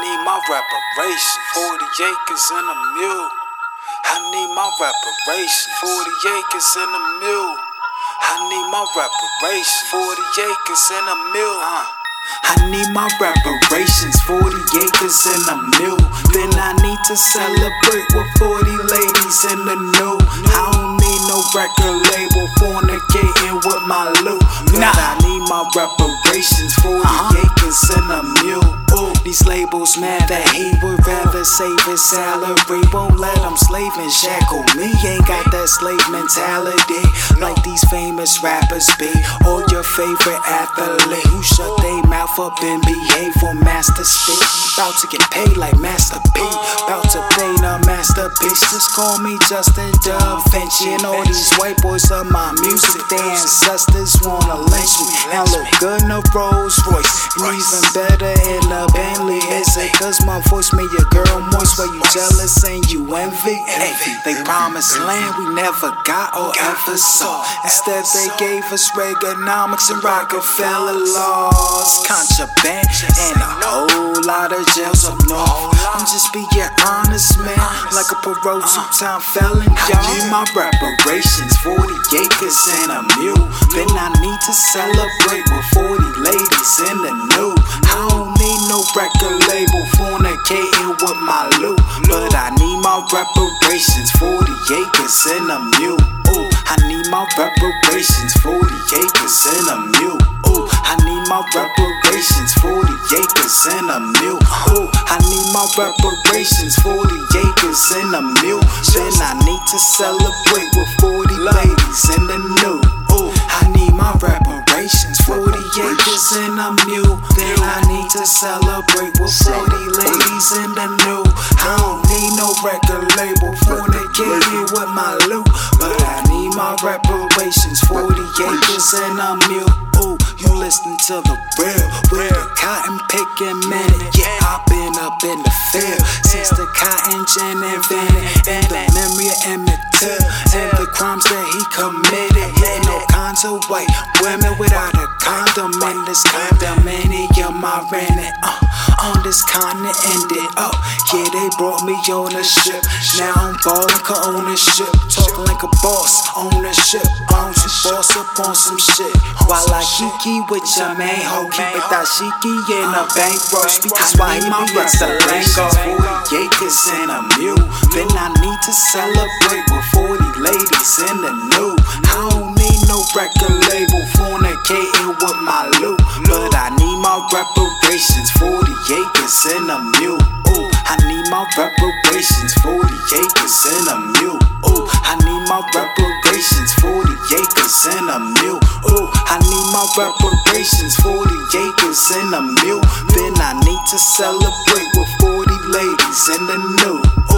need my reparations. 40 acres and a mule. I need my reparations. 40 acres and a mule. I need my reparations. 40 acres and a mule. Uh. I need my reparations, 40 acres and a mule. Then I need to celebrate with 40 ladies in the new. I don't need no record label fornicating with my loot. Nah, I need my reparations, 40 acres and a mule. These labels mad that he would rather save his salary. Won't let him slave and shackle me. Ain't got that slave mentality like these famous rappers be. Or your favorite athlete who shut mouth up behave for Master Speed. About to get paid like Master P. About to paint a masterpiece. Just call me Justin Da Vinci. And all these white boys love my music. Their ancestors wanna lynch me. Now look good in a Rolls Royce. And even better in a Bentley. Is it cause my voice made your girl moist? Why you jealous and you envy? Hey, they promised land we never got or ever saw. Instead, they gave us Reaganomics and Rockefeller laws. Contraband and a whole lot of jails up north. I'm just being honest, man. Like a parole two time felon, y'all. Need my reparations, 40 acres and a mule. Then I need to celebrate with 40 ladies in the new. I don't need no record label fornicating with my reparations, 40 acres and a mule. Ooh, I need my reparations, 40 acres and a mule. Ooh, I need my reparations, 40 acres and a mule. Ooh, I need my reparations, 40 acres and a mule. Then I need to celebrate with 40 ladies in the new. Ooh, I need my reparations, 40 acres and a mule. Then I need to celebrate with 40 ladies in the new. My loot. But I need my reparations, 40 acres and a mule. Ooh, you listen to the real, the cotton picking minute. Yeah, I've been up in the field since the cotton gin invented. And the memory of Emmett Till and the crimes that he committed. Hitting all kinds of white women without a condom in this condominium I rented. Uh, on this continent ended up. Yeah, they brought me on a ship. Now I'm ballin' for ownership. Talking like a boss, ownership. Bound to boss up on some shit. While I kiki with your main hoe, keep it dashiki in a bankroll. Because why he gets the lingo. 40 acres and a mule. Then I need to celebrate with 40 ladies in the new. I don't need no record label fornicating with my and a mule. Ooh, I need my reparations, 40 acres and a mule. Ooh, I need my reparations, 40 acres and a mule. Ooh, I need my reparations, 40 acres and a mule. Then I need to celebrate with 40 ladies in the new.